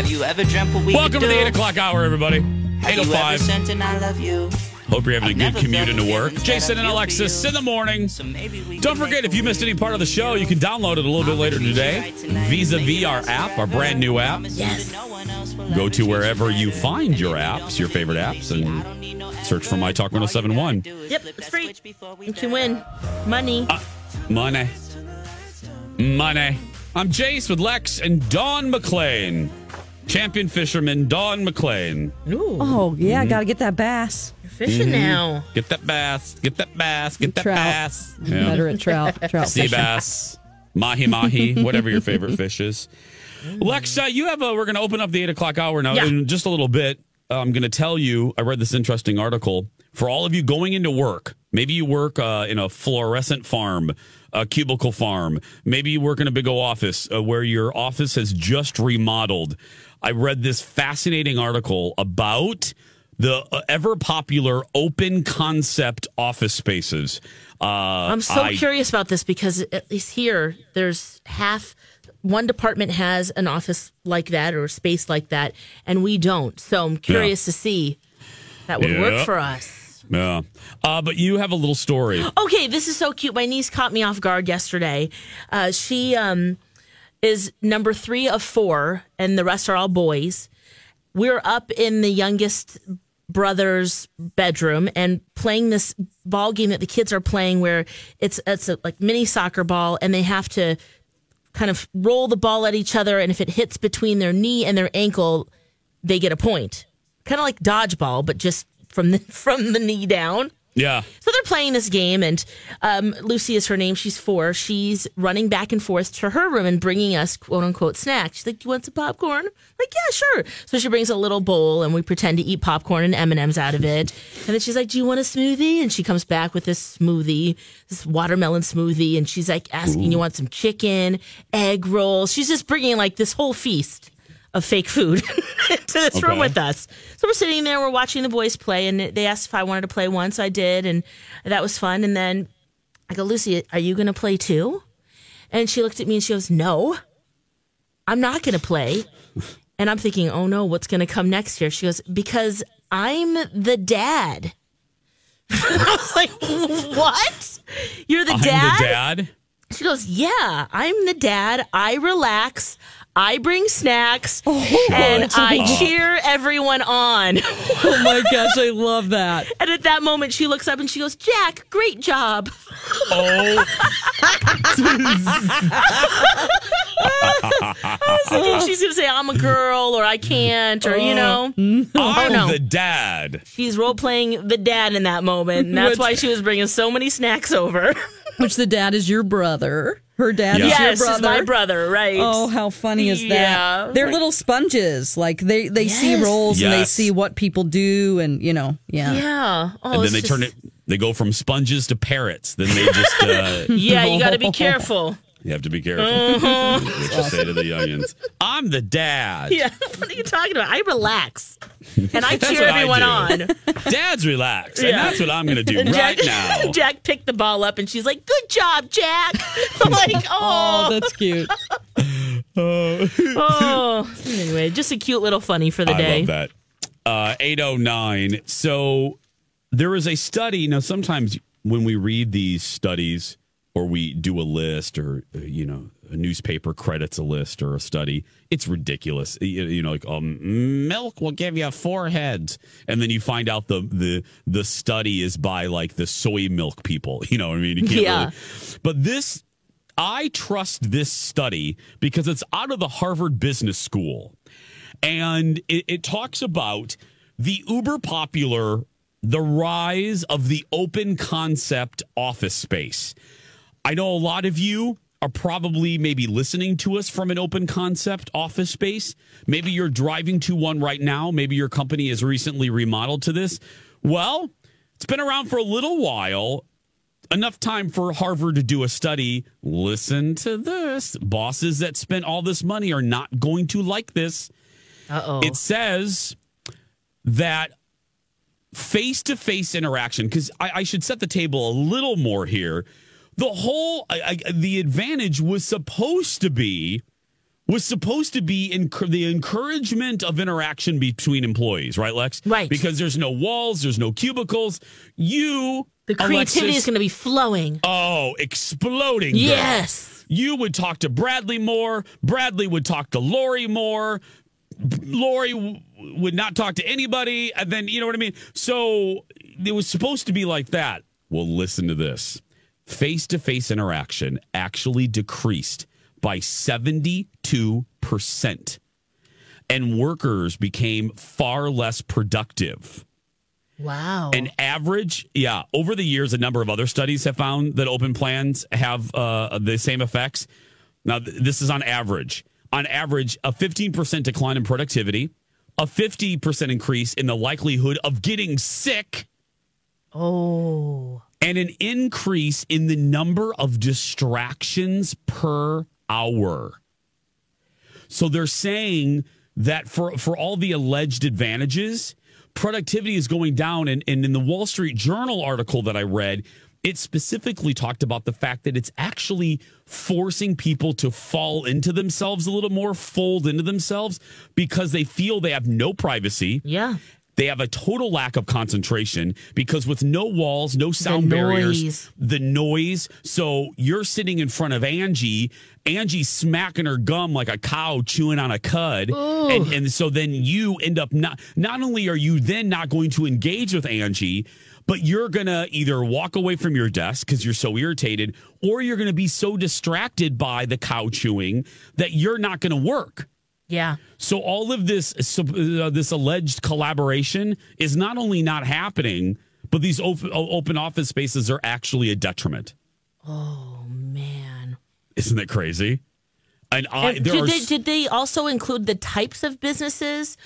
Have you ever dreamt what we Welcome could to the 8 o'clock hour, everybody. Have you ever 805. sent an I love you? Hope you're having I've a good commute into work. Jason and Alexis in the morning. So maybe we Don't forget, if you missed any part of the show, you can download it a little bit later today. Vis-a-vis our app, our brand new app. Yes. Go to wherever you find your apps, your favorite apps, and search for My Talk 1071. Yep, it's free. You can win money. Uh, Money. Money. I'm Jace with Lex and Dawn McClain. Champion fisherman Dawn McClain. Ooh, Oh yeah, got to get that bass. you're fishing now. Get that bass. Get that bass. Get that Trout. bass. Better at trout. Trout sea fishing. bass, mahi mahi, whatever your favorite fish is. Lex, uh, you have a. We're going to open up the eight o'clock hour now Yeah. in just a little bit. I'm going to tell you. I read this interesting article for all of you going into work. Maybe you work uh, in a fluorescent farm, a cubicle farm. Maybe you work in a big old office uh, where your office has just remodeled. I read this fascinating article about the uh, ever popular open concept office spaces. Uh, I'm so I- curious about this because at least here, there's half. One department has an office like that or a space like that, and we don't. So I'm curious to see if that would Yeah. work for us. Yeah. Uh, but you have a little story. Okay, this is so cute. My niece caught me off guard yesterday. Uh, she um, is number three of four, and the rest are all boys. We're up in the youngest brother's bedroom and playing this ball game that the kids are playing, where it's it's a like mini soccer ball, and they have to kind of roll the ball at each other, and if it hits between their knee and their ankle, they get a point. Kind of like dodgeball, but just from the from the knee down. Yeah. So they're playing this game, and um, Lucy is her name. She's four. She's running back and forth to her room and bringing us quote unquote snacks. She's like, "You want some popcorn?" I'm like, yeah, sure. So she brings a little bowl, and we pretend to eat popcorn and M and M's out of it. And then she's like, "Do you want a smoothie?" And she comes back with this smoothie, this watermelon smoothie, and she's like asking, "You want some chicken, egg rolls?" She's just bringing like this whole feast of fake food to this room with us. So we're sitting there, we're watching the boys play, and they asked if I wanted to play one, so I did, and that was fun. And then I go, Lucy, are you going to play too? And she looked at me and she goes, No, I'm not going to play. And I'm thinking, Oh no, what's going to come next here? She goes, Because I'm the dad. I was like, What? You're the I'm dad? the dad. She goes, Yeah, I'm the dad. I relax. I bring snacks Oh, and I oh. cheer everyone on. Oh my gosh, I love that. And at that moment, she looks up and she goes, Jack, great job. Oh, I was thinking she's going to say, I'm a girl or I can't or, you know. Uh, mm. oh, I'm no. the dad. She's role playing the dad in that moment. And that's Which- why she was bringing so many snacks over. Which the dad is your brother. Her dad Yeah. is your yes, brother. is my brother, right? Oh, how funny is that? Yeah. They're little sponges. Like they they see Yes. roles and they see what people do, and you know, yeah. yeah. Oh, and then they just- turn it. They go from sponges to parrots. Then they just. Uh, Yeah, you got to be careful. You have to be careful. Uh-huh. what you say to the youngins. I'm the dad. Yeah, what are you talking about? I relax and I cheer what I everyone on. Dad's relax, and Yeah. that's what I'm going to do And right Jack, now. Jack picked the ball up and she's like, "Good job, Jack." I'm like, Oh, "Oh, that's cute. oh." Anyway, just a cute little funny for the I day. love that. Uh, 809. So there is a study. Now, sometimes when we read these studies or we do a list or, uh, you know, a newspaper credits a list or a study. It's ridiculous. You, know, like um, milk will give you four heads, and then you find out the the the study is by like the soy milk people. You know what I mean? You can't Yeah. really- but this, I trust this study because it's out of the Harvard Business School, and it, it talks about the uber popular the rise of the open concept office space. I know a lot of you are probably maybe listening to us from an open concept office space. Maybe you're driving to one right now. Maybe your company has recently remodeled to this. Well, it's been around for a little while. Enough time for Harvard to do a study. Listen to this. Bosses that spent all this money are not going to like this. Uh oh. It says that face to face interaction, because I, I should set the table a little more here. The whole, I, I, the advantage was supposed to be. Was supposed to be enc- the encouragement of interaction between employees, right, Lex? Right. Because there's no walls, there's no cubicles. You, The creativity Alexis- is going to be flowing. oh, exploding. girl. Yes. You would talk to Bradley more. Bradley would talk to Lori more. Lori w- would not talk to anybody. And then, you know what I mean? So it was supposed to be like that. Well, listen to this face to face interaction actually decreased by 72%. And workers became far less productive. Wow. An average, yeah, over the years, a number of other studies have found that open plans have uh, the same effects. Now, th- this is on average. On average, a 15% decline in productivity, a 50% increase in the likelihood of getting sick, oh. And an increase in the number of distractions per hour. So they're saying that for, for all the alleged advantages, productivity is going down. And, and in the Wall Street Journal article that I read, it specifically talked about the fact that it's actually forcing people to fall into themselves a little more, fold into themselves because they feel they have no privacy. Yeah. They have a total lack of concentration because with no walls, no sound noise. barriers, the noise. So you're sitting in front of Angie. Angie's smacking her gum like a cow chewing on a cud. And, and so then you end up not, not only are you then not going to engage with Angie, but you're going to either walk away from your desk because you're so irritated, or you're going to be so distracted by the cow chewing that you're not going to work. Yeah. So all of this uh, this alleged collaboration is not only not happening, but these open, open office spaces are actually a detriment. Oh man. Isn't that crazy? And I there did are they did they also include the types of businesses?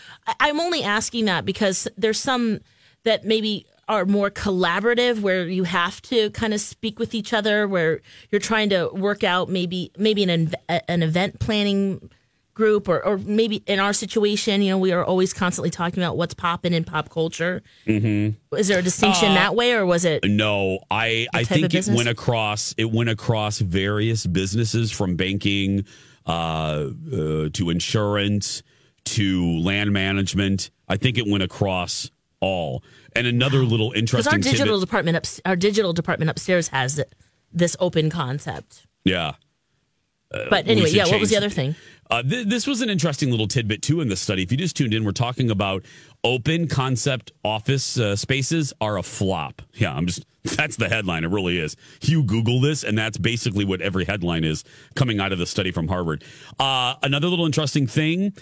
I'm only asking that because there's some that maybe are more collaborative where you have to kind of speak with each other where you're trying to work out maybe maybe an an event planning group or, or maybe in our situation you know we are always constantly talking about what's popping in pop culture mm-hmm. is there a distinction that way or was it no, I I think it went across it went across various businesses from banking uh, uh, to insurance to land management. I think it went across all. And another little interesting our digital tidbit- department up, our digital department upstairs has this open concept yeah. But anyway yeah what was the other thing Uh, th- this was an interesting little tidbit too in the study. If you just tuned in, we're talking about open concept office uh, spaces are a flop. Yeah, I'm just that's the headline. It really is. You Google this, and that's basically what every headline is coming out of the study from Harvard. Uh, another little interesting thing: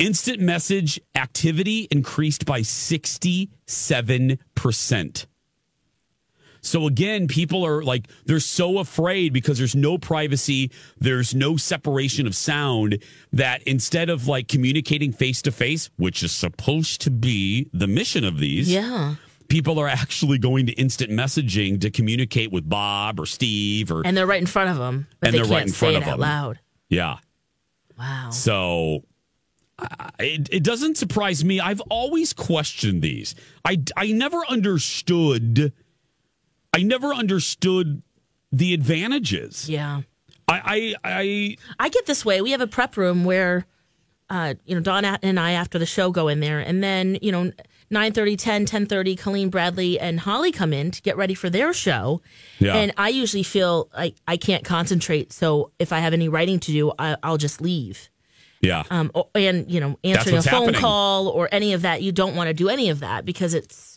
instant message activity increased by sixty seven percent. So again, people are like they're so afraid because there's no privacy, there's no separation of sound that instead of like communicating face to face, which is supposed to be the mission of these, yeah people are actually going to instant messaging to communicate with Bob or Steve or and they're right in front of them And they they're can't right in front of out them. loud yeah. wow So I- it, it doesn't surprise me. I've always questioned these. I, I never understood. I never understood the advantages. yeah I, I, I I get this way. We have a prep room where, uh, you know, Don and I after the show go in there, and then you know, 9.30, 10, 10.30, Colleen Bradley and Holly come in to get ready for their show. Yeah. And I usually feel like I can't concentrate. So if I have any writing to do, I, I'll just leave. Yeah. Um, and, you know, answering a phone happening. call or any of that. You don't want to do any of that because it's,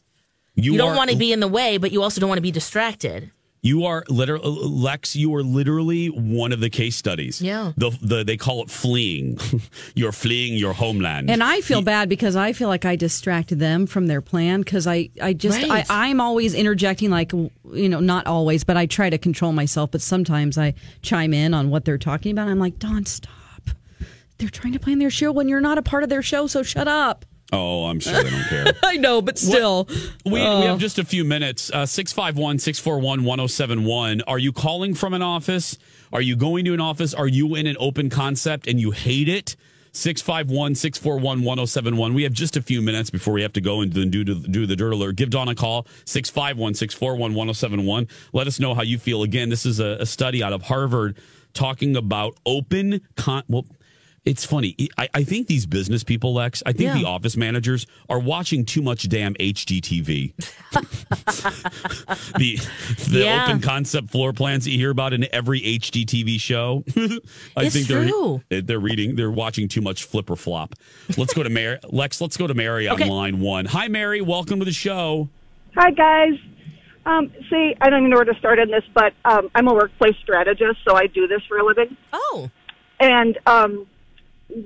you you don't want to be in the way, but you also don't want to be distracted. You are literally Lex. You are literally one of the case studies. Yeah. The the they call it fleeing. You're fleeing your homeland. And I feel bad because I feel like I distracted them from their plan because I, I just Right. I, I'm always interjecting like you know not always but I try to control myself but sometimes I chime in on what they're talking about I'm like Don stop they're trying to plan their show when you're not a part of their show so shut up oh, I'm sure they don't care. I know but still We, we Oh. have just a few minutes. Uh, 651 641 1071. Are you calling from an office? Are you going to an office? Are you in an open concept and you hate it? 651 641 1071. We have just a few minutes before we have to go and do, do, do the dirt alert. Give Dawn a call 651 641 1071. Let us know how you feel. Again, this is a, a study out of Harvard talking about open con. Well, it's funny. I, I think these business people, Lex, I think Yeah. the office managers are watching too much damn HGTV. the the Yeah. open concept floor plans that you hear about in every HGTV show. I It's think they're they're reading they're watching too much flip or flop. Let's go to Mary Lex, let's go to Mary Okay. on line 1. Hi Mary, welcome to the show. Hi, guys. Um, see, I don't even know where to start on this, but um, I'm a workplace strategist, so I do this for a living. Oh, And um,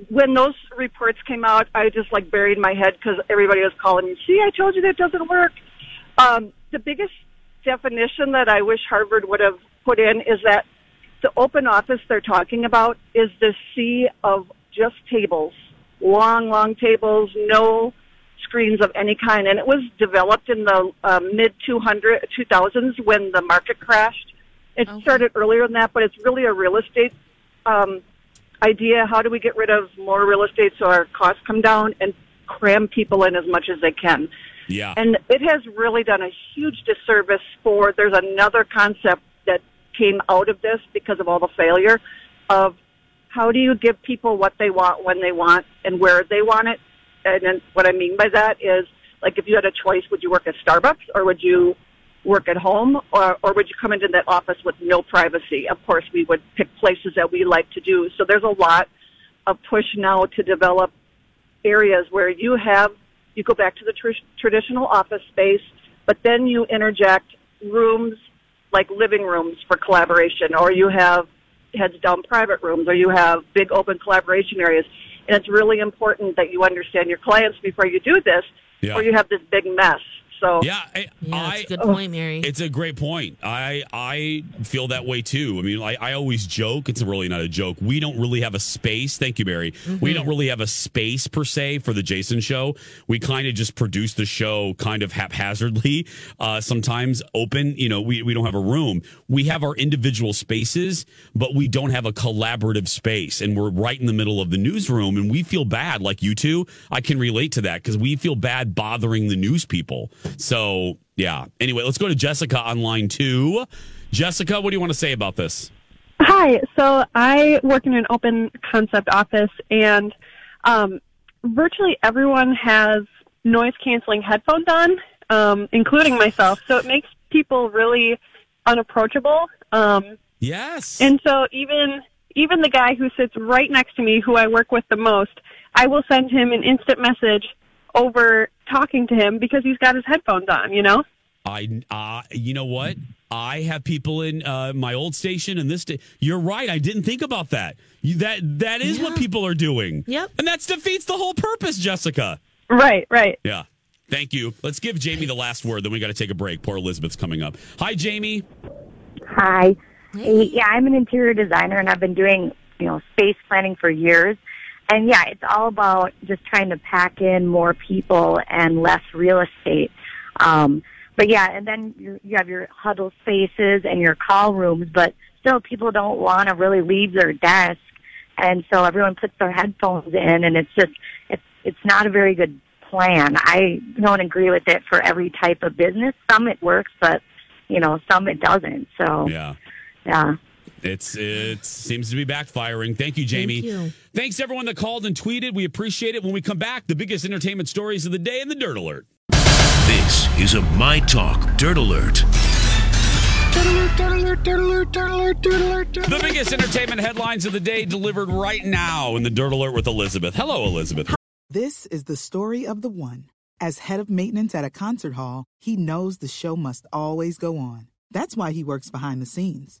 when those reports came out, I just like buried my head because everybody was calling me. See, I told you that doesn't work. Um, the biggest definition that I wish Harvard would have put in is that the open office they're talking about is the sea of just tables, long, long tables, no screens of any kind. And it was developed in the uh, mid 200, 2000s when the market crashed. It started earlier than that, but it's really a real estate um, idea. How do we get rid of more real estate so our costs come down and cram people in as much as they can? Yeah. And it has really done a huge disservice for, there's another concept that came out of this because of all the failure of how do you give people what they want when they want and where they want it. And then what I mean by that is, like, if you had a choice, would you work at Starbucks or would you work at home or, or would you come into that office with no privacy? Of course, we would pick places that we like to do. So there's a lot of push now to develop areas where you have you go back to the tr- traditional office space, but then you interject rooms like living rooms for collaboration, or you have heads down private rooms, or you have big open collaboration areas. And it's really important that you understand your clients before you do this, Yeah. or you have this big mess. So Yeah, I, yeah, that's a good point, Mary. It's a great point. I I feel that way too. I mean, I, I always joke. It's really not a joke. We don't really have a space. Thank you, Mary. We don't really have a space per se for the Jason show. We kind of just produce the show kind of haphazardly. Uh, sometimes open. You know, we we don't have a room. We have our individual spaces, but we don't have a collaborative space. And we're right in the middle of the newsroom, and we feel bad. Like you two, I can relate to that because we feel bad bothering the news people. So yeah. Anyway, let's go to Jessica on line two. Jessica, what do you want to say about this? Hi. So I work in an open concept office, and um, virtually everyone has noise canceling headphones on, um, including myself. So it makes people really unapproachable. Um, Yes. and so even even the guy who sits right next to me, who I work with the most, I will send him an instant message over talking to him because he's got his headphones on. You know. I, uh, you know what? I have people in uh, my old station and this. Sta- You're right. I didn't think about that. You, that that is what people are doing. Yep. And that defeats the whole purpose, Jessica. Right. Right. Yeah. Thank you. Let's give Jamie the last word. Then we got to take a break. Poor Elizabeth's coming up. Hi, Jamie. Hi. Hey, yeah, I'm an interior designer and I've been doing, you know, space planning for years. And yeah, it's all about just trying to pack in more people and less real estate. Um, but yeah, and then you, you have your huddle spaces and your call rooms, but still people don't want to really leave their desk. And so everyone puts their headphones in and it's just, it's, it's not a very good plan. I don't agree with it for every type of business. Some it works, but you know, some it doesn't. So Yeah. yeah. It's it seems to be backfiring. Thank you, Jamie. you. Thanks everyone that called and tweeted. We appreciate it. When we come back, the biggest entertainment stories of the day in the Dirt Alert. This is a My Talk Dirt Alert. The biggest entertainment headlines of the day delivered right now in the Dirt Alert with Elizabeth. Hello, Elizabeth. This is the story of the one. As head of maintenance at a concert hall, he knows the show must always go on. That's why he works behind the scenes,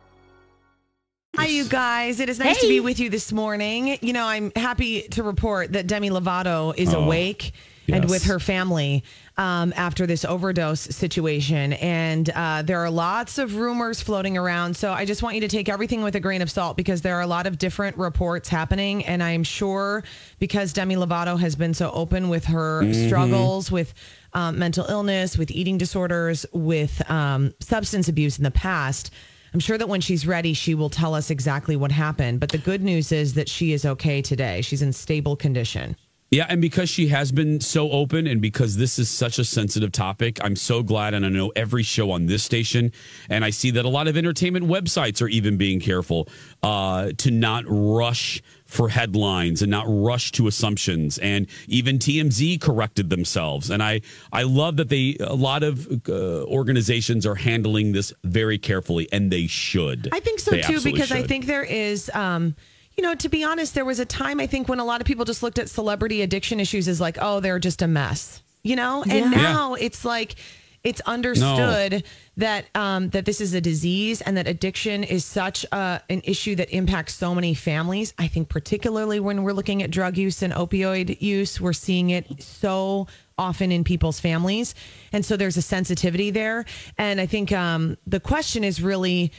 Hi, you guys. It is nice to be with you this morning. You know, I'm happy to report that Demi Lovato is Oh, awake and with her family um, after this overdose situation. And uh, there are lots of rumors floating around. So I just want you to take everything with a grain of salt because there are a lot of different reports happening. And I'm sure because Demi Lovato has been so open with her Mm-hmm. struggles with um, mental illness, with eating disorders, with um, substance abuse in the past. I'm sure that when she's ready, she will tell us exactly what happened. But the good news is that she is okay today. She's in stable condition. Yeah, and because she has been so open and because this is such a sensitive topic, I'm so glad. And I know every show on this station, and I see that a lot of entertainment websites are even being careful uh, to not rush for headlines and not rush to assumptions. And even TMZ corrected themselves. And I, I love that they, a lot of uh, organizations are handling this very carefully, and they should. I think so They too, absolutely because I think there is, um, you know, to be honest, there was a time I think when a lot of people just looked at celebrity addiction issues as like, oh, they're just a mess, you know? And Yeah. now it's like, it's understood that um, that this is a disease and that addiction is such a, an issue that impacts so many families. I think particularly when we're looking at drug use and opioid use, we're seeing it so often in people's families, and so there's a sensitivity there. And I think um, the question is really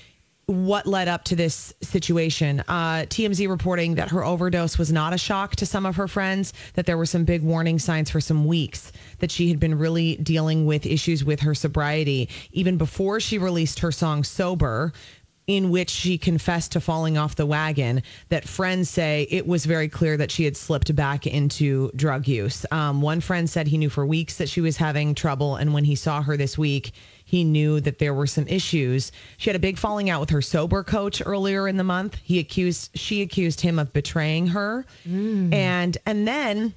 what led up to this situation. Uh, TMZ reporting that her overdose was not a shock to some of her friends, that there were some big warning signs for some weeks, that she had been really dealing with issues with her sobriety, even before she released her song Sober. In which she confessed to falling off the wagon, that friends say it was very clear that she had slipped back into drug use. Um, one friend said he knew for weeks that she was having trouble, and when he saw her this week, he knew that there were some issues. She had a big falling out with her sober coach earlier in the month. He accused she accused him of betraying her. And and then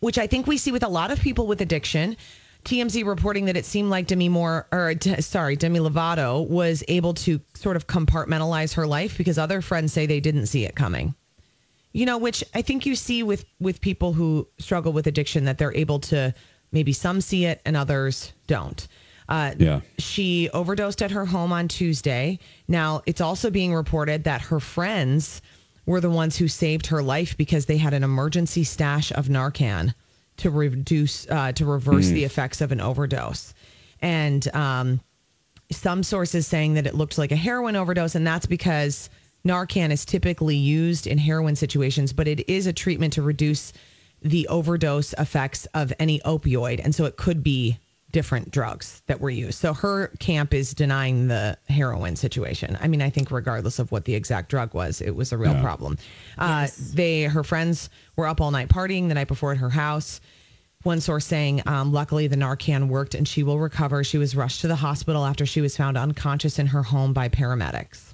which I think we see with a lot of people with addiction, TMZ reporting that it seemed like Demi Moore or sorry, Demi Lovato was able to sort of compartmentalize her life because other friends say they didn't see it coming. You know which i think you see with with people who struggle with addiction that they're able to maybe some see it and others don't. Uh, Yeah. she overdosed at her home on tuesday. Now it's also being reported that her friends were the ones who saved her life because they had an emergency stash of narcan to reduce uh, to reverse the effects of an overdose and um, some sources saying that it looked like a heroin overdose, and that's because Narcan is typically used in heroin situations, but it is a treatment to reduce the overdose effects of any opioid. And so it could be different drugs that were used. So her camp is denying the heroin situation. I mean, I think regardless of what the exact drug was, it was a real problem. Uh, they, her friends were up all night partying the night before at her house. One source saying, um, luckily the Narcan worked and she will recover. She was rushed to the hospital after she was found unconscious in her home by paramedics.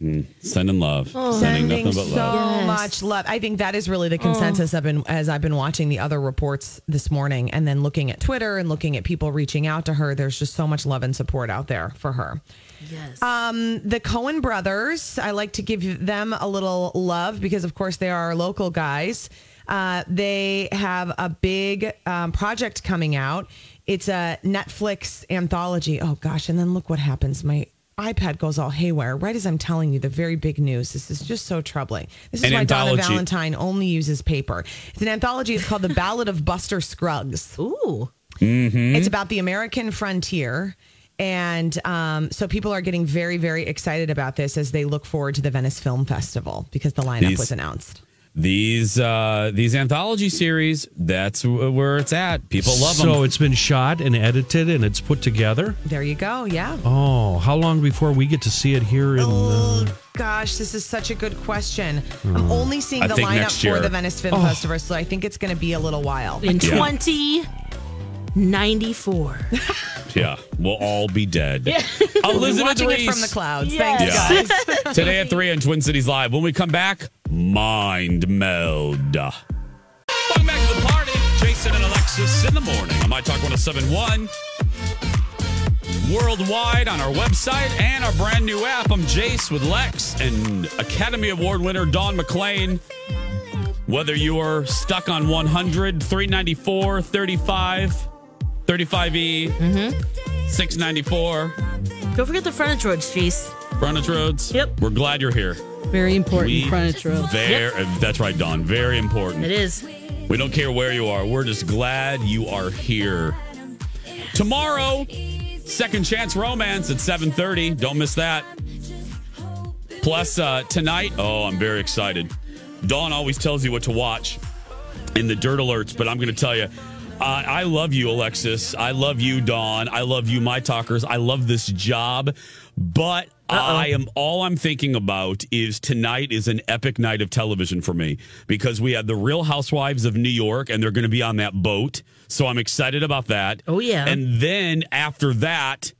Sending love. Sending Oh. Sending nothing but so love. Yes. much love. I think that is really the consensus I've been as I've been watching the other reports this morning and then looking at Twitter and looking at people reaching out to her. There's just so much love and support out there for her. Yes. Um, the Coen brothers, I like to give them a little love because, of course, they are our local guys. Uh, they have a big um, project coming out. It's a Netflix anthology. Oh gosh, and then look what happens. My iPad goes all haywire right as I'm telling you the very big news. This is just so troubling. This is An why anthology. Donna Valentine only uses paper. It's an anthology. It's called The Ballad of Buster Scruggs. Ooh. Mm-hmm. It's about the American frontier. And um, so people are getting very, very excited about this as they look forward to the Venice Film Festival because the lineup These- was announced. These uh these anthology series, that's where it's at. People love them. So it's been shot and edited and it's put together. There you go. Yeah. Oh, how long before we get to see it here in? Uh, Gosh, this is such a good question. I'm only seeing I the lineup for the Venice Film Oh. Festival, so I think it's going to be a little while. In Yeah. 2094. yeah, we'll all be dead. Yeah. Elizabeth Watching it Ries. from the clouds. Yes. Thanks, Yeah. guys. Today at 3 on Twin Cities Live. When we come back, Mind Meld. Welcome back to the party. Jason and Alexis in the morning on My Talk 1071. Worldwide on our website and our brand new app. I'm Jace with Lex and Academy Award winner Dawn McClain. Whether you are stuck on 100, 394, 35, 35E, Mm-hmm. 694, Don't forget the frontage roads, Jace. frontage roads. Yep. We're glad you're here. Very important We- frontage road. Very, That's right, Don. Very important. It is. We don't care where you are. We're just glad you are here. Tomorrow, Second Chance Romance at 7:30. Don't miss that. Plus uh, tonight, oh, I'm very excited. Dawn always tells you what to watch in the dirt alerts, but I'm going to tell you. Uh, I love you, Alexis. I love you, Dawn. I love you, my talkers. I love this job, but I am all I'm thinking about is tonight is an epic night of television for me because we have the Real Housewives of New York, and they're going to be on that boat. So I'm excited about that. Oh, yeah. And then after that,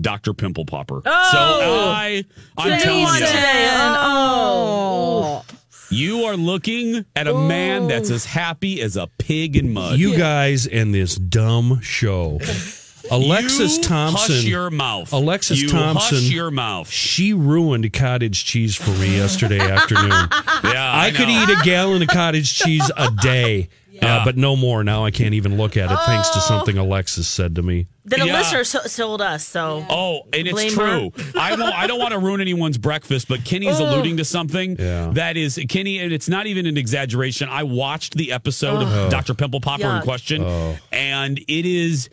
Dr. Pimple Popper. Oh! so I, I'm telling you. Oh. You are looking at a man that's as happy as a pig in mud. you guys and this dumb show. Alexis You Thompson. Hush your mouth. Alexis You Thompson. Hush your mouth. She ruined cottage cheese for me yesterday afternoon. Yeah, I, I could eat a gallon of cottage cheese a day, Yeah. uh, but no more. Now I can't even look at it thanks to something Alexis said to me. Then a Yeah. listener so- sold us, so. Oh, and it's Blame true. I won't. I don't want to ruin anyone's breakfast, but Kenny's Oh. alluding to something Yeah. that is Kenny, and it's not even an exaggeration. I watched the episode Oh. of Dr. Pimple Popper in Yuck. question, and it is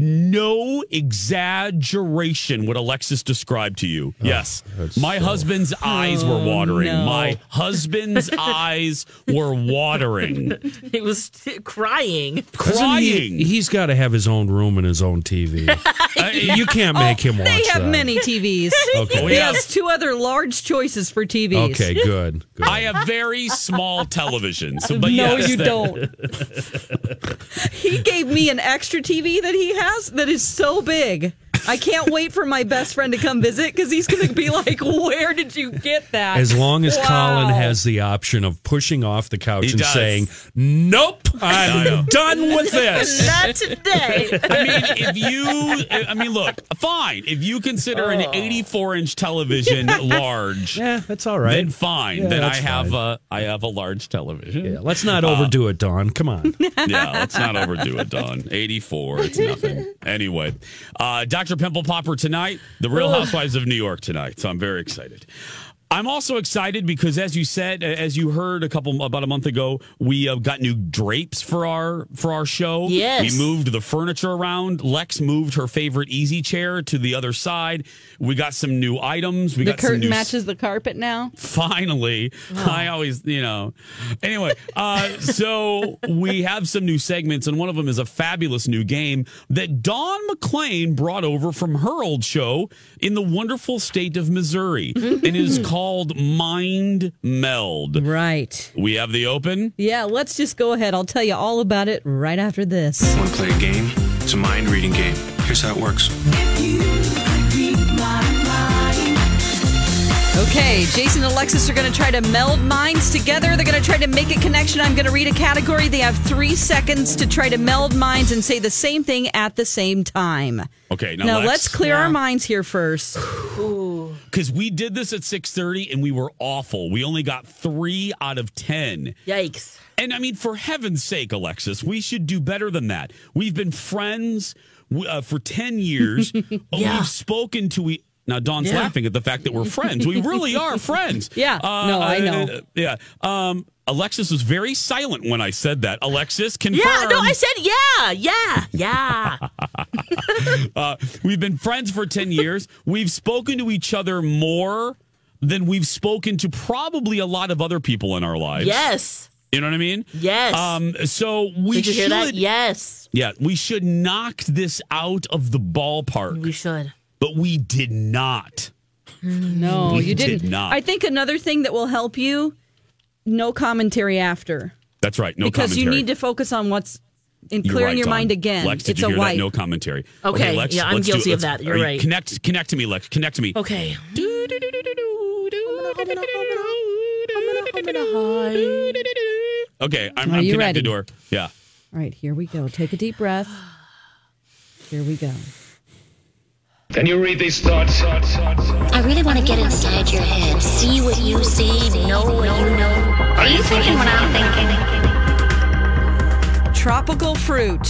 no exaggeration what Alexis described to you. yes, my husband's eyes were watering. no. My husband's eyes were watering. He was crying. Doesn't he- Crying. he's got to have his own room and his own TV. Uh, you can't make him watch They have that. many TVs. Okay. We He has two other large choices for TVs. Okay, good. good. I have very small televisions, but no, yes, you that- don't. he gave me an extra TV that he that is so big. I can't wait for my best friend to come visit because he's going to be like, "Where did you get that?" As long as Wow. Colin has the option of pushing off the couch He and does. saying, "Nope, I know. I'm done with this." Not today. I mean, if you, I mean, look, fine. If you consider an 84 inch television large, Yeah, that's all right. then fine. Yeah, then I have fine. a, I have a large television. Yeah, let's not overdo it, Dawn. Come on. yeah, let's not overdo it, Don. 84, it's nothing. Anyway, uh, Dr. Pimple Popper tonight, The Real Housewives of New York tonight. So I'm very excited. I'm also excited because, as you said, as you heard a couple about a month ago, we uh, got new drapes for our for our show. Yes. we moved the furniture around. Lex moved her favorite easy chair to the other side. We got some new items. We the got some curtain new matches the carpet now. finally i always you know anyway uh so we have some new segments and one of them is a fabulous new game that dawn mcclain brought over from her old show in the wonderful state of missouri and it is called mind meld Right. we have the open Yeah, let's just go ahead. I'll tell you all about it right after this. Want to play a game? It's a mind reading game. Here's how it works. Okay, Jason and Alexis are going to try to meld minds together. They're going to try to make a connection. I'm going to read a category. They have three seconds to try to meld minds and say the same thing at the same time. okay now, Now, Lex, let's clear our minds here first. because we did this at six thirty and we were awful. We only got three out of ten. Yikes! And I mean, for heaven's sake, Alexis, we should do better than that. We've been friends uh, for ten years. Yeah. We've spoken to e- now. Dawn's Yeah. laughing at the fact that we're friends. We really are friends. Yeah. No, I know. uh, yeah. Um, Alexis was very silent when I said that. Alexis, confirm. Yeah, no, I said yeah, yeah, yeah. Uh, we've been friends for 10 years. We've spoken to each other more than we've spoken to probably a lot of other people in our lives. yes, You know what I mean? yes. Um, so we Did you should. hear that? Yes, Yeah, we should knock this out of the ballpark, we should. But we did not. No, We you did didn't. not. I think another thing that will help you: no commentary after, That's right. No because commentary. you need to focus on what's in You're clearing right, your Dawn. mind again. Lex, did it's you a hear wipe. that? No commentary. Okay, Lex, yeah, I'm let's do- guilty of let's- that. You're are you- right. Connect, connect to me, Lex. Connect to me. Okay. Okay, I'm, Are I'm you connected ready? to her. Yeah. All right, here we go. Take a deep breath. Here we go. Can you read these thoughts? I really want to get inside your head, see what you see, know what you know. Are you thinking what I'm thinking? Tropical fruit.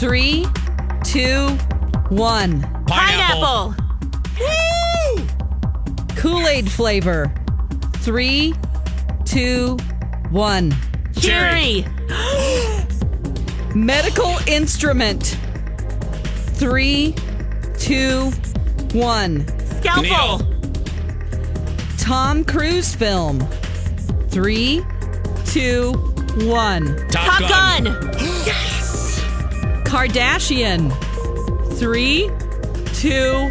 Three, two, one. Pineapple. Kool Aid flavor. Three, two, one. Cherry. Medical instrument. Three, two, one. Scalpel. Tom Cruise film. Three, two, one. Top Gun. Yes! Kardashian. Three, two,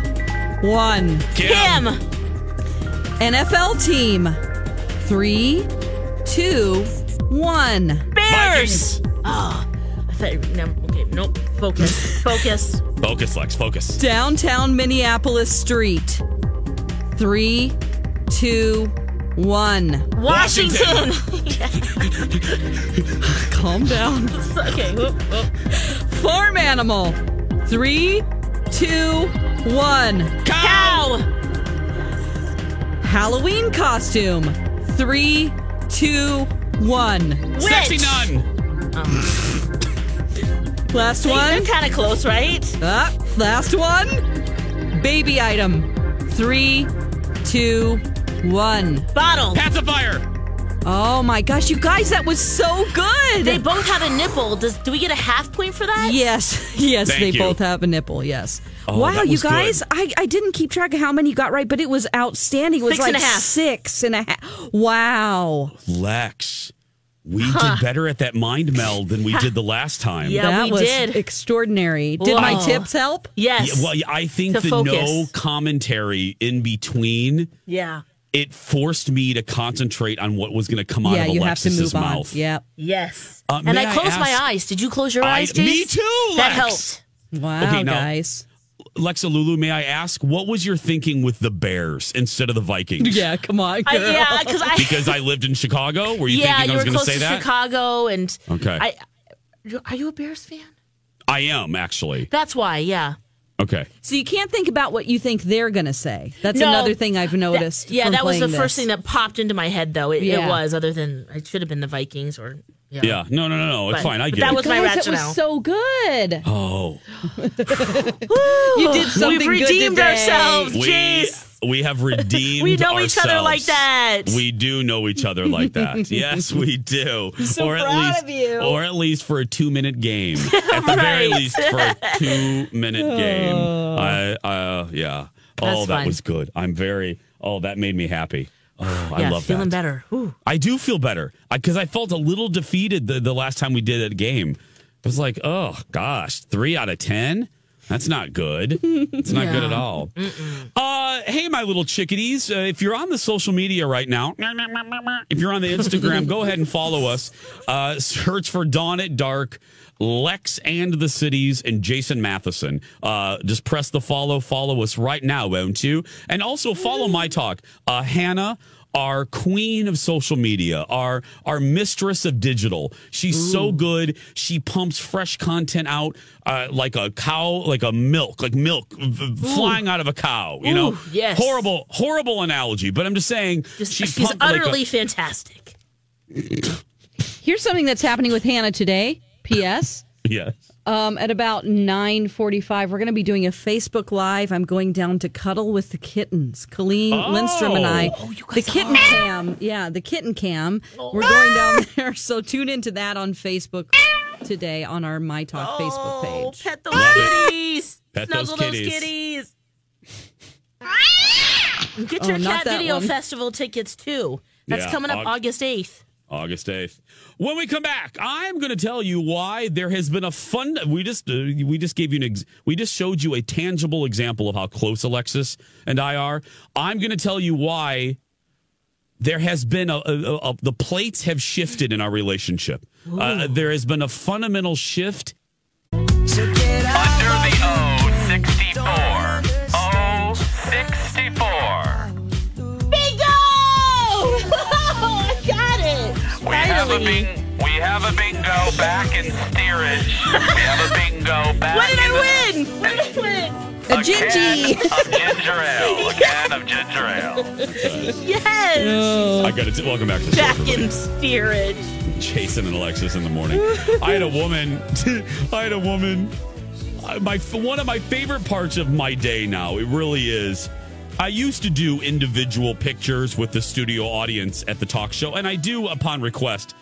one. Kim. NFL team. Three, two, one. Bears. Oh, I thought. you- No, okay, nope. Focus. Focus. Focus, Lex. Focus. Downtown Minneapolis street. Three, two, one. Washington. Calm down. okay. whoop, whoop. Farm animal. Three, two, one. Cow. Halloween costume. Three, two, one. Sexy Witch. nun. Um. Last They're one. kind of close, right? Ah, last one. Baby item. Three, two, one. Bottle. Pacifier. Oh my gosh, you guys, that was so good. They both have a nipple. Does do we get a half point for that? Yes, yes, Thank they you. both have a nipple. Yes. Oh, wow, you was good. guys, I, I didn't keep track of how many you got right, but it was outstanding. It was Six like and a half. six and a half. Wow. Lex, we did better at that mind meld than we did the last time. Yeah, that we was did. extraordinary. Did my tips help? Yes. Yeah, well, I think To the focus. no commentary in between yeah. it forced me to concentrate on what was going to come out yeah, of you have to Alexis's move mouth. on. Yep. Yes. Uh, and may I I closed my eyes. Did you close your I- eyes, me Jace? too, That helped. Wow, Okay, now- guys. Lexa Lulu, may I ask, what was your thinking with the Bears instead of the Vikings? Yeah, come on, I, girl. yeah, because I. Because I lived in Chicago? Were you yeah, thinking I was going to close say to that? Chicago, and Okay. I. Are you a Bears fan? I am, actually. That's why. Yeah. Okay. So you can't think about what you think they're going to say. That's No, another thing I've noticed. yeah, from that was the playing first thing that popped into my head, though. It, Yeah. it was. Other than it should have been the Vikings or. Yeah. Yeah. No, no, no, no. It's But- fine. I but get that it. was my Guys, rationale. That was so good. oh. You did something We've good redeemed today. ourselves, We, we have redeemed We know each other like that. We do know each other like that. yes, we do. so or at proud least, of you. Or at least for a two minute game. At the very least, for a two minute game. I, uh, yeah. Oh, That's that fine. was good. I'm very. Oh, that made me happy. Oh, I yeah, love feeling that. better. Ooh. I do feel better because I, felt a little defeated the, the last time we did a game. I was like, oh gosh, three out of ten. That's not good. It's not good at all. Uh, hey, my little chickadees. Uh, if you're on the social media right now, if you're on the Instagram, go ahead and follow us. Uh, search for Dawn at Dark. Lex and the Cities and Jason Matheson. Uh, just press the follow. Follow us right now, won't you? And also follow my talk. Uh, Hannah, our queen of social media, our our mistress of digital. She's so good. She pumps fresh content out uh, like a cow, like a milk, like milk v- flying out of a cow. You know, Ooh, yes. horrible, horrible analogy. But I'm just saying, Just, she she's pumped like a- utterly fantastic. Here's something that's happening with Hannah today. P.S. yes. Um, at about 9.45, we're going to be doing a Facebook Live. I'm going down to cuddle with the kittens. Colleen Oh. Lindstrom and I. Oh, you the kitten cam. Yeah, the kitten cam. We're going down there. So tune into that on Facebook today on our My Talk Facebook page. Pet those Love kitties. Pet Snuggle those those kitties. kitties. Get Oh, your not cat video one. festival tickets too. That's Yeah, coming up Aug- August 8th. August 8th. When we come back, I'm going to tell you why there has been a fund we just uh, we just gave you an ex, we just showed you a tangible example of how close Alexis and I are. I'm going to tell you why there has been a, a, a- the plates have shifted in our relationship. Uh, there has been a fundamental shift Under the O 64. Have a Finally. bing- we have a bingo back in steerage. We have a bingo back What did in I win? What did I win? A gingy. can of ginger ale. A can of ginger ale. Yes. I got it. Welcome back to the show. Back everybody. in steerage. Jason and Alexis in the morning. I had a woman. I had a woman. My one of my favorite parts of my day now. It really is. I used to do individual pictures with the studio audience at the talk show, and I do upon request.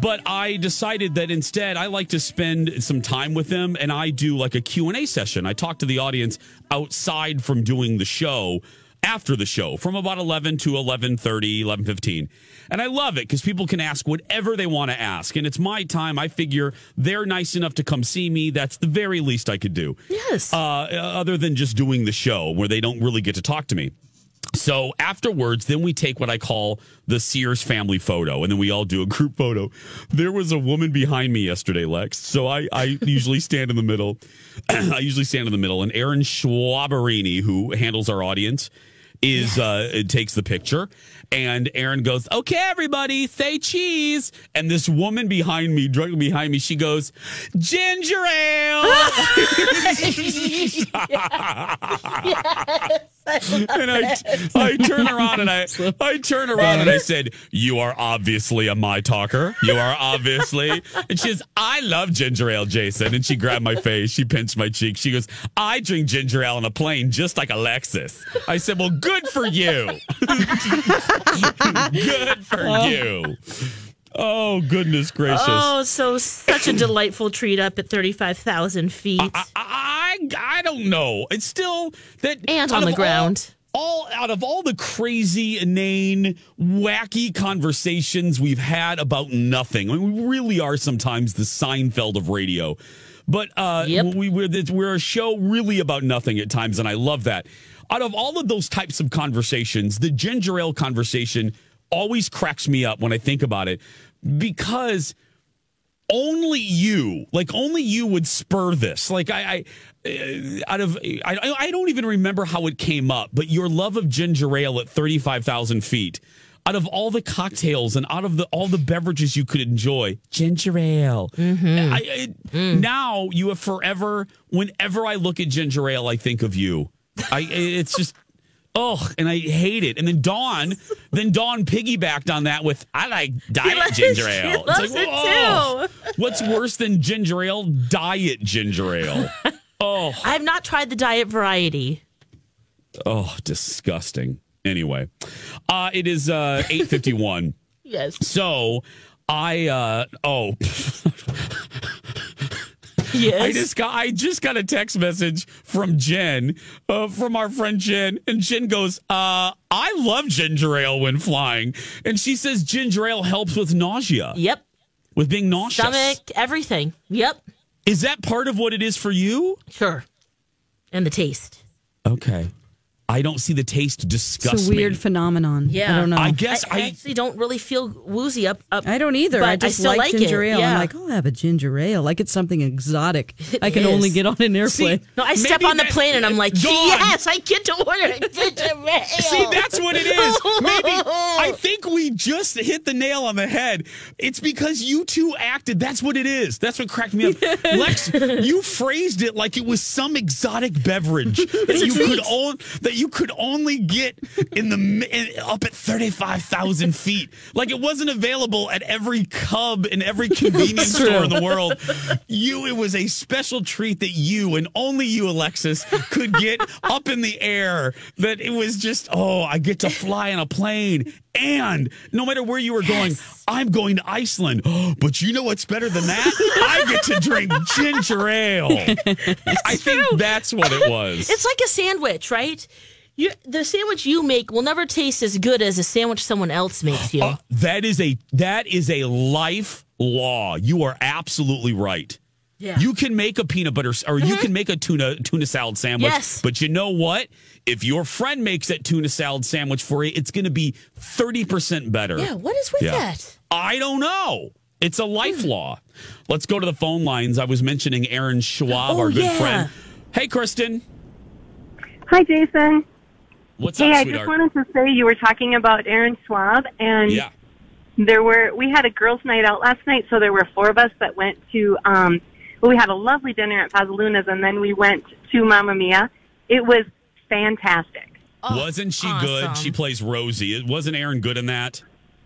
But I decided that instead I like to spend some time with them and I do like a Q&A session. I talk to the audience outside from doing the show after the show from about 11 to 11:30, 11:15. And I love it because people can ask whatever they want to ask and it's my time. I figure they're nice enough to come see me. That's the very least I could do. Yes. Uh, other than just doing the show where they don't really get to talk to me. So afterwards, then we take what I call the Sears family photo, and then we all do a group photo. There was a woman behind me yesterday, Lex. So I, I usually stand in the middle. I usually stand in the middle, and Erin Schwaberini, who handles our audience, is uh takes the picture and Erin goes, "Okay, everybody, say cheese." And this woman behind me, directly behind me, she goes, "Ginger ale." and I, I turn around and I, I turn around and I said, "You are obviously a my talker. You are obviously." And she says, "I love ginger ale, Jason." And she grabbed my face. She pinched my cheek. She goes, "I drink ginger ale on a plane, just like Alexis." I said, "Well, good for you. Good for you." Oh goodness gracious! Oh, so such a delightful treat up at 35,000 feet. I I don't know. It's still that And on the of all- ground. All, out of all the crazy, inane, wacky conversations we've had about nothing. I mean, we really are sometimes the Seinfeld of radio. But uh, we, we're, we're a show really about nothing at times, and I love that. Out of all of those types of conversations, the ginger ale conversation always cracks me up when I think about it because only you, like only you would spur this. Like I, I uh, out of I, I don't even remember how it came up, but your love of ginger ale at thirty five thousand feet. Out of all the cocktails and out of the all the beverages you could enjoy, ginger ale. I, I, Now you have forever. Whenever I look at ginger ale, I think of you. I. It's just. Oh, and I hate it. And then Dawn, then Dawn piggybacked on that with I like diet loves- ginger ale. loves it oh, what's worse than ginger ale? Diet ginger ale. Oh, I have not tried the diet variety. oh, disgusting. Anyway, uh, it is uh, eight fifty one. Yes. So I uh, oh. Yes. I just got I just got a text message from Jen, uh, from our friend Jen, and Jen goes, uh, "I love ginger ale when flying," and she says ginger ale helps with nausea. Yep. With being nauseous. Stomach, everything. Yep. Is that part of what it is for you? Sure. And the taste. Okay. I don't see the taste disgust It's a weird me. phenomenon. Yeah, I don't know. I guess I, I- actually don't really feel woozy up. up I don't either. But I just still like, like ginger it. ale. Yeah. I'm like, oh, I'll have a ginger ale. Like it's something exotic. I can is. only get on an airplane. no, I step on the that- plane and I'm like, Dawn. yes, I get to order a ginger ale. See, that's what it is. Maybe I think we just hit the nail on the head. It's because you two acted. That's what it is. That's what cracked me up. Lex, you phrased it like it was some exotic beverage that you could own that you could only get in the in- up at thirty five thousand feet. Like it wasn't available at every Cub in every convenience store in the world. You, it was a special treat that you and only you, Alexis, could get up in the air. That it was just, oh, I get to fly in a plane. And no matter where you were going, I'm going to Iceland. but you know what's better than that? I get to drink ginger ale. I think that's what it was. It's like a sandwich, right? You, the sandwich you make will never taste as good as a sandwich someone else makes you. Uh, that is a that is a life law. You are absolutely right. Yeah. You can make a peanut butter or you can make a tuna tuna salad sandwich. Yes. But you know what? If your friend makes that tuna salad sandwich for you, it's going to be 30% better. yeah, what is with Yeah. that? I don't know. It's a life law. Let's go to the phone lines. I was mentioning Erin Schwab, Oh, our good yeah. friend. Hey, Kristen. Hi, Jason. What's hey, up, I sweetheart? just wanted to say you were talking about Erin Schwab, and yeah. there were we had a girls' night out last night, so there were four of us that went to. um Well, we had a lovely dinner at Pazzaluna's, and then we went to Mamma Mia. It was fantastic. Oh, wasn't she good? She plays Rosie. It wasn't Erin good in that?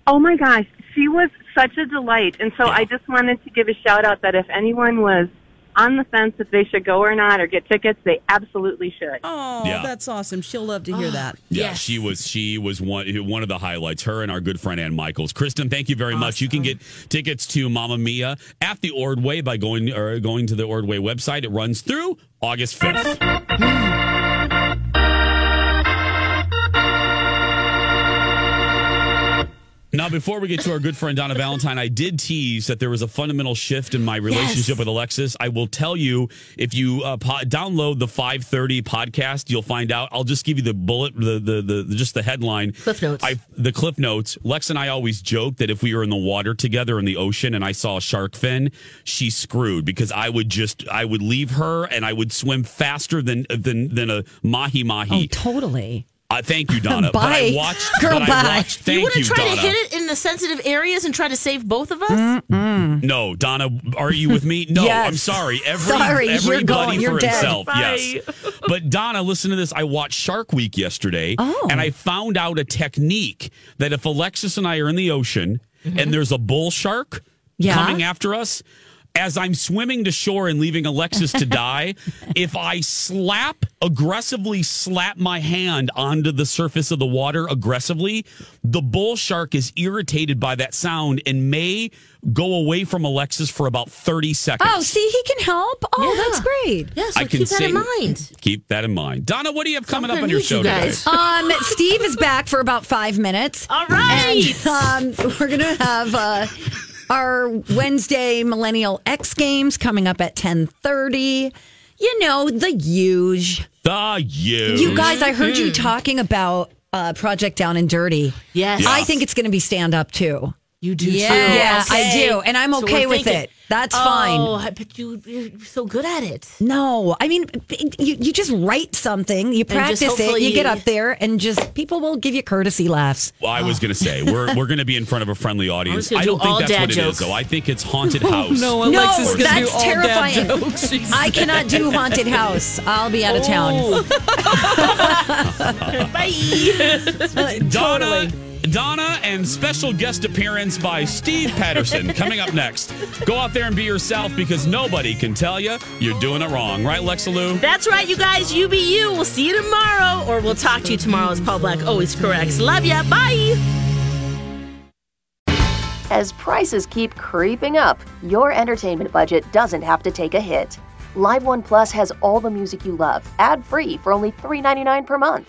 Oh my gosh, she was such a delight, and so I just wanted to give a shout out that if anyone was on the fence if they should go or not or get tickets, they absolutely should. Oh, Yeah. that's awesome. She'll love to hear ah, that. Yeah, she was she was one one of the highlights. Her and our good friend Ann Michels. Kristen, thank you very much. You can get tickets to Mamma Mia at the Ordway by going or going to the Ordway website. It runs through August fifth. Hmm. Now, before we get to our good friend Donna Valentine, I did tease that there was a fundamental shift in my relationship with Alexis. I will tell you if you uh, po- download the 530 podcast, you'll find out. I'll just give you the bullet, the the, the just the headline, Cliff notes. I the cliff notes. Lex and I always joke that if we were in the water together in the ocean and I saw a shark fin, she's screwed because I would just I would leave her and I would swim faster than than than a mahi mahi. Oh, totally. Uh, thank you, Donna. But I Bye. watched. Girl, but bye. I watched. Thank you want to try Donna. to hit it in the sensitive areas and try to save both of us? No, Donna, are you with me? No, Yes. I'm sorry. Every, Sorry, you're everybody going. You're for dead. himself. Bye. Yes. But Donna, listen to this. I watched Shark Week yesterday, Oh. and I found out a technique that if Alexis and I are in the ocean and there's a bull shark Yeah. coming after us, as I'm swimming to shore and leaving Alexis to die, if I slap, aggressively slap my hand onto the surface of the water aggressively, the bull shark is irritated by that sound and may go away from Alexis for about 30 seconds. Oh, see, he can help. Oh, Yeah. that's great. Yeah, so I can keep that in mind. Keep that in mind. Donna, what do you have coming up on your needs you show today? guys. Um, Steve is back for about five minutes. All right. And, um, we're gonna have uh, our Wednesday Millennial X Games coming up at ten thirty. You know the huge. The huge. You guys, I heard Mm-hmm. you talking about uh, Project Down and Dirty. Yes. I think it's going to be stand up too. You do Yeah, too. yeah, I do, and I'm So okay we're with thinking- it. That's fine. Oh, fine. but you, you're so good at it. No, I mean, you, you just write something, you practice it, you get up there, and just people will give you courtesy laughs. Well, I was going to say we're we're going to be in front of a friendly audience. I do don't think that's what it jokes. is, though. I think it's haunted house. no, Alexis no, that's terrifying. I cannot do haunted house. I'll be out of town. Oh. Bye. Donna, Donna, and special guest appearance by Steve Patterson coming up next. Go out there and be yourself because nobody can tell you you're doing it wrong, right, Lexaloo? That's right, you guys. You be you. We'll see you tomorrow, or we'll talk to you tomorrow. As Paul Black always corrects. Love ya. Bye. As prices keep creeping up, your entertainment budget doesn't have to take a hit. Live One Plus has all the music you love, ad free for only $3.99 per month.